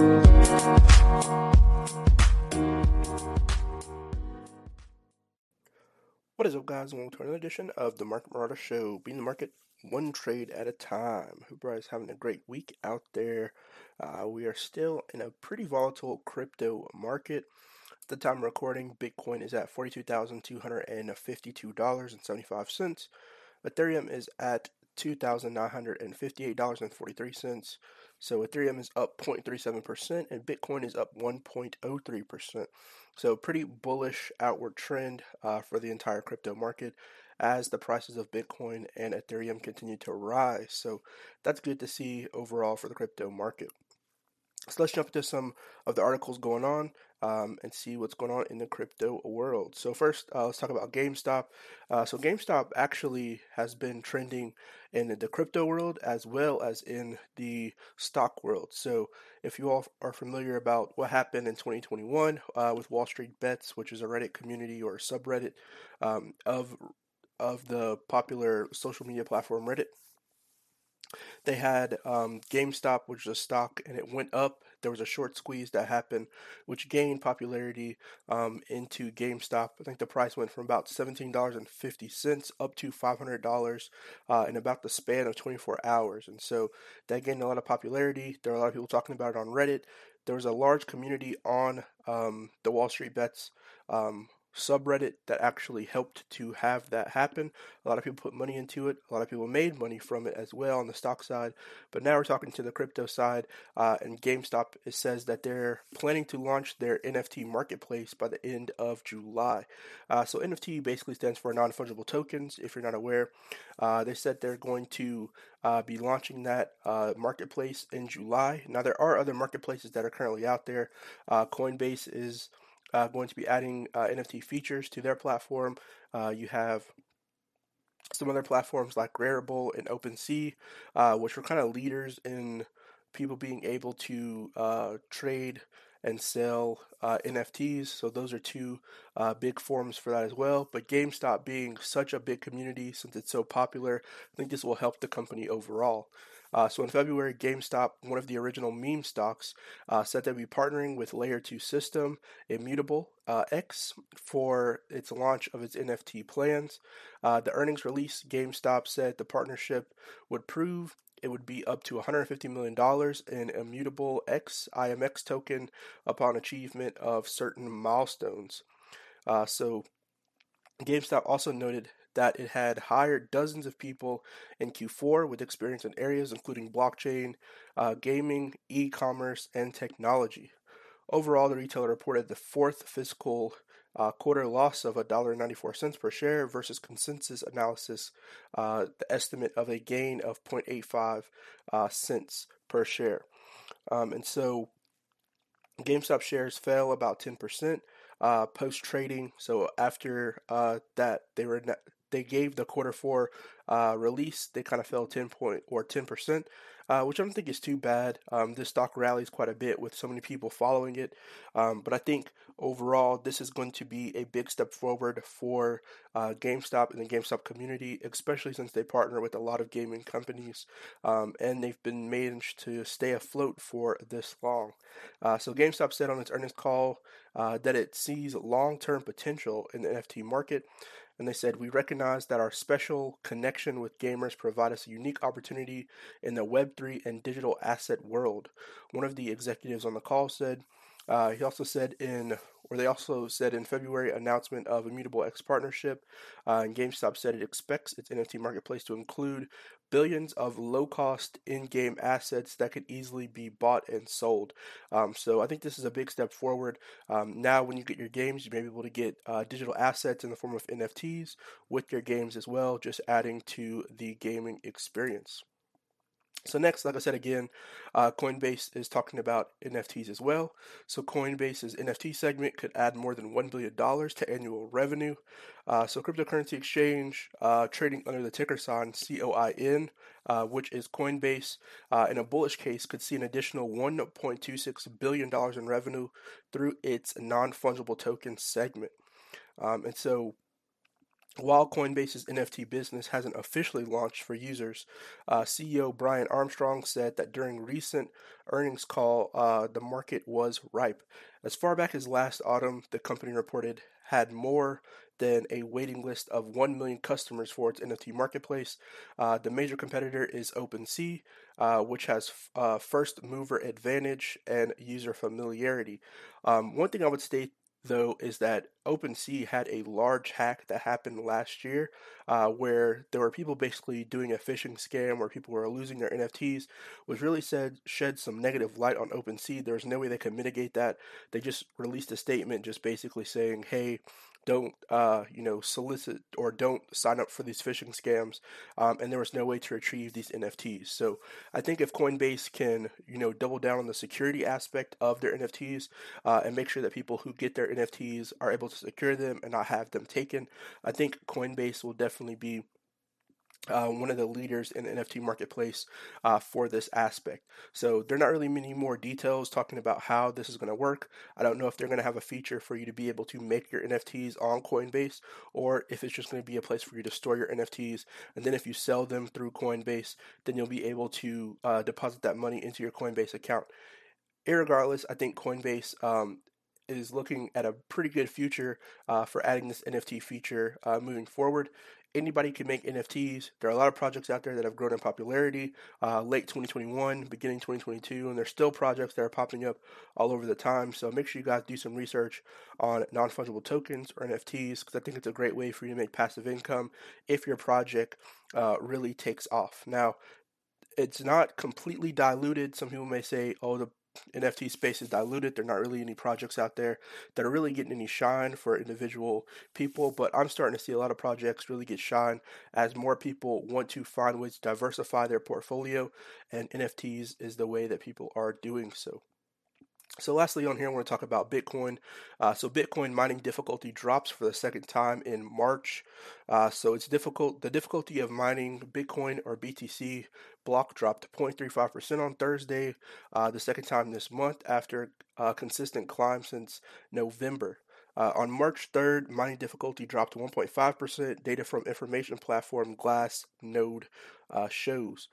What is up, guys? welcome to another edition of the Market Marauder Show, being the market one trade at a time. Hope everybody's having a great week out there. Uh, we are still in a pretty volatile crypto market. At the time of recording, Bitcoin is at $42,252.75. Ethereum is at $2,958.43. So Ethereum is up 0.37% and Bitcoin is up 1.03%. So pretty bullish outward trend uh, for the entire crypto market as the prices of Bitcoin and Ethereum continue to rise. So that's good to see overall for the crypto market. So let's jump into some of the articles going on um, and see what's going on in the crypto world. So first, uh, let's talk about GameStop. Uh, so GameStop actually has been trending in the crypto world as well as in the stock world. So if you all are familiar about what happened in 2021 uh, with Wall Street Bets, which is a Reddit community or subreddit um, of of the popular social media platform Reddit. They had um, GameStop, which was a stock, and it went up. There was a short squeeze that happened, which gained popularity um, into GameStop. I think the price went from about $17.50 up to $500 uh, in about the span of 24 hours. And so that gained a lot of popularity. There are a lot of people talking about it on Reddit. There was a large community on um, the Wall Street Bets um, subreddit that actually helped to have that happen. A lot of people put money into it. A lot of people made money from it as well on the stock side. But now we're talking to the crypto side, uh, and GameStop it says that they're planning to launch their NFT marketplace by the end of July. Uh, so NFT basically stands for non fungible tokens. If you're not aware, uh, they said they're going to uh, be launching that uh, marketplace in July. Now there are other marketplaces that are currently out there. Uh, Coinbase is uh, going to be adding uh, NFT features to their platform. Uh, you have some other platforms like Rarible and OpenSea, uh, which are kind of leaders in people being able to uh, trade and sell uh, NFTs. So those are two big forms for that as well. But GameStop being such a big community, since it's so popular, I think this will help the company overall. Uh, so in February, GameStop, one of the original meme stocks, uh, said they'd be partnering with Layer 2 System, Immutable uh, X, for its launch of its NFT plans. Uh, the earnings release, GameStop said the partnership would prove it would be up to $150 million in Immutable X IMX token upon achievement of certain milestones. Uh, so GameStop also noted that it had hired dozens of people in Q4 with experience in areas including blockchain, uh, gaming, e commerce, and technology. Overall, the retailer reported the fourth fiscal uh, quarter loss of $1.94 per share versus consensus analysis, uh, the estimate of a gain of 0.85 uh, cents per share. Um, and so GameStop shares fell about 10% uh, post trading. So after uh, that, they were they gave the quarter four uh, release, they kind of fell 10 point or 10%, uh, which I don't think is too bad. Um, this stock rallies quite a bit with so many people following it. Um, but I think overall, this is going to be a big step forward for uh, GameStop and the GameStop community, especially since they partner with a lot of gaming companies um, and they've been managed to stay afloat for this long. Uh, so GameStop said on its earnings call uh, that it sees long term potential in the NFT market and they said, We recognize that our special connection with gamers provide us a unique opportunity in the Web3 and digital asset world. One of the executives on the call said, uh, he also said in, or they also said in February announcement of Immutable X partnership, uh, and GameStop said it expects its NFT marketplace to include billions of low-cost in-game assets that could easily be bought and sold. Um, so I think this is a big step forward. Um, now, when you get your games, you may be able to get uh, digital assets in the form of NFTs with your games as well, just adding to the gaming experience. So next, like I said again, uh, Coinbase is talking about NFTs as well. So Coinbase's NFT segment could add more than $1 billion to annual revenue. Uh, so cryptocurrency exchange uh, trading under the ticker sign COIN, uh, which is Coinbase, uh, in a bullish case could see an additional $1.26 billion in revenue through its non-fungible token segment. Um, and so while Coinbase's NFT business hasn't officially launched for users, uh, CEO Brian Armstrong said that during recent earnings call, uh, the market was ripe. As far back as last autumn, the company reported had more than a waiting list of 1 million customers for its NFT marketplace. Uh, the major competitor is OpenSea, uh, which has uh, first mover advantage and user familiarity. Um, one thing I would state though is that OpenSea had a large hack that happened last year uh, where there were people basically doing a phishing scam where people were losing their NFTs, which really said shed some negative light on OpenSea. There's no way they could mitigate that. They just released a statement just basically saying, hey, don't uh, you know solicit or don't sign up for these phishing scams um, and there was no way to retrieve these nfts so i think if coinbase can you know double down on the security aspect of their nfts uh, and make sure that people who get their nfts are able to secure them and not have them taken i think coinbase will definitely be uh, one of the leaders in the NFT marketplace uh, for this aspect. So there are not really many more details talking about how this is going to work. I don't know if they're going to have a feature for you to be able to make your NFTs on Coinbase, or if it's just going to be a place for you to store your NFTs. And then if you sell them through Coinbase, then you'll be able to uh, deposit that money into your Coinbase account. Irregardless, I think Coinbase um, is looking at a pretty good future uh, for adding this NFT feature uh, moving forward anybody can make NFTs. There are a lot of projects out there that have grown in popularity uh, late 2021, beginning 2022, and there's still projects that are popping up all over the time. So make sure you guys do some research on non fungible tokens or NFTs because I think it's a great way for you to make passive income if your project uh, really takes off. Now, it's not completely diluted. Some people may say, oh, the NFT space is diluted. There are not really any projects out there that are really getting any shine for individual people, but I'm starting to see a lot of projects really get shine as more people want to find ways to diversify their portfolio, and NFTs is the way that people are doing so. So, lastly, on here, I want to talk about Bitcoin. Uh, so, Bitcoin mining difficulty drops for the second time in March. Uh, so, it's difficult. The difficulty of mining Bitcoin or BTC block dropped 0.35% on Thursday, uh, the second time this month after a consistent climb since November. Uh, on March 3rd, mining difficulty dropped 1.5%. Data from information platform Glassnode uh, shows.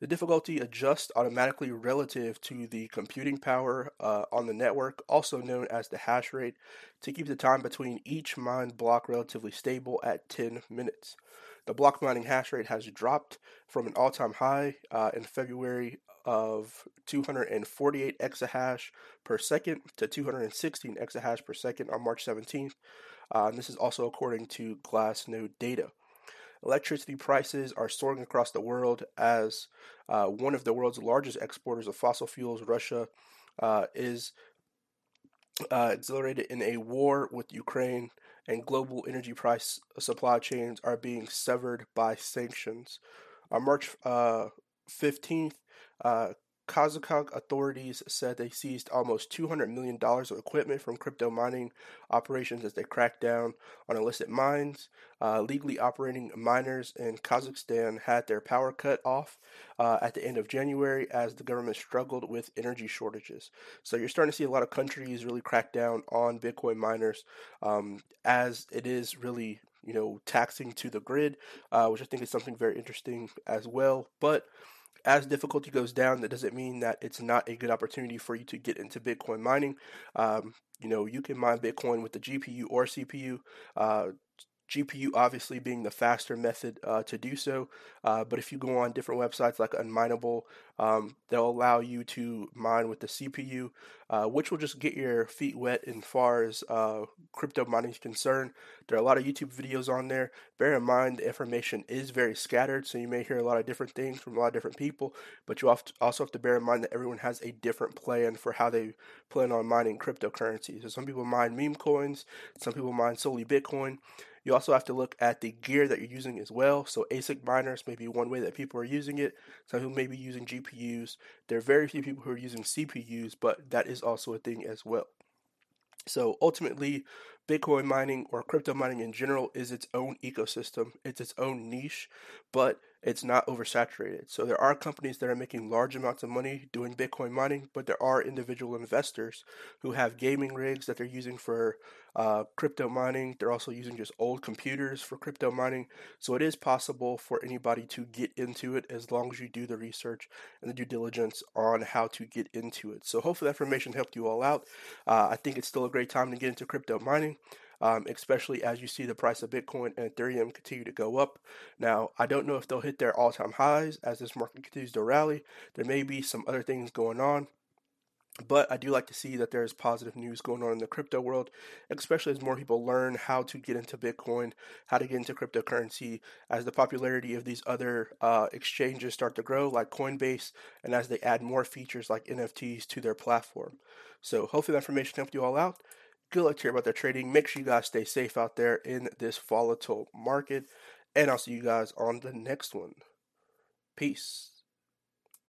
The difficulty adjusts automatically relative to the computing power uh, on the network, also known as the hash rate, to keep the time between each mined block relatively stable at 10 minutes. The block mining hash rate has dropped from an all time high uh, in February of 248 exahash per second to 216 exahash per second on March 17th. Uh, and this is also according to Glassnode data. Electricity prices are soaring across the world as uh, one of the world's largest exporters of fossil fuels, Russia, uh, is uh, exhilarated in a war with Ukraine, and global energy price supply chains are being severed by sanctions. On March 15th, uh, Kazakhstan authorities said they seized almost $200 million of equipment from crypto mining operations as they cracked down on illicit mines. Uh, legally operating miners in Kazakhstan had their power cut off uh, at the end of January as the government struggled with energy shortages. So you're starting to see a lot of countries really crack down on Bitcoin miners um, as it is really you know taxing to the grid, uh, which I think is something very interesting as well. But as difficulty goes down, that doesn't mean that it's not a good opportunity for you to get into Bitcoin mining. Um, you know, you can mine Bitcoin with the GPU or CPU. Uh, GPU obviously being the faster method uh, to do so. Uh, but if you go on different websites like Unmineable, um, they'll allow you to mine with the CPU, uh, which will just get your feet wet as far as uh, crypto mining is concerned. There are a lot of YouTube videos on there. Bear in mind the information is very scattered, so you may hear a lot of different things from a lot of different people. But you also have to bear in mind that everyone has a different plan for how they plan on mining cryptocurrencies. So some people mine meme coins, some people mine solely Bitcoin. You also have to look at the gear that you're using as well. So ASIC miners may be one way that people are using it. Some people may be using GPUs. There are very few people who are using CPUs, but that is also a thing as well. So ultimately, Bitcoin mining or crypto mining in general is its own ecosystem. It's its own niche, but it's not oversaturated. So there are companies that are making large amounts of money doing Bitcoin mining, but there are individual investors who have gaming rigs that they're using for uh, crypto mining. They're also using just old computers for crypto mining. So it is possible for anybody to get into it as long as you do the research and the due diligence on how to get into it. So hopefully that information helped you all out. Uh, I think it's still a great time to get into crypto mining um, especially as you see the price of Bitcoin and Ethereum continue to go up. Now, I don't know if they'll hit their all time highs as this market continues to rally. There may be some other things going on. But I do like to see that there is positive news going on in the crypto world, especially as more people learn how to get into Bitcoin, how to get into cryptocurrency, as the popularity of these other uh, exchanges start to grow, like Coinbase, and as they add more features like NFTs to their platform. So, hopefully, that information helped you all out. Good luck to hear about their trading. Make sure you guys stay safe out there in this volatile market. And I'll see you guys on the next one. Peace.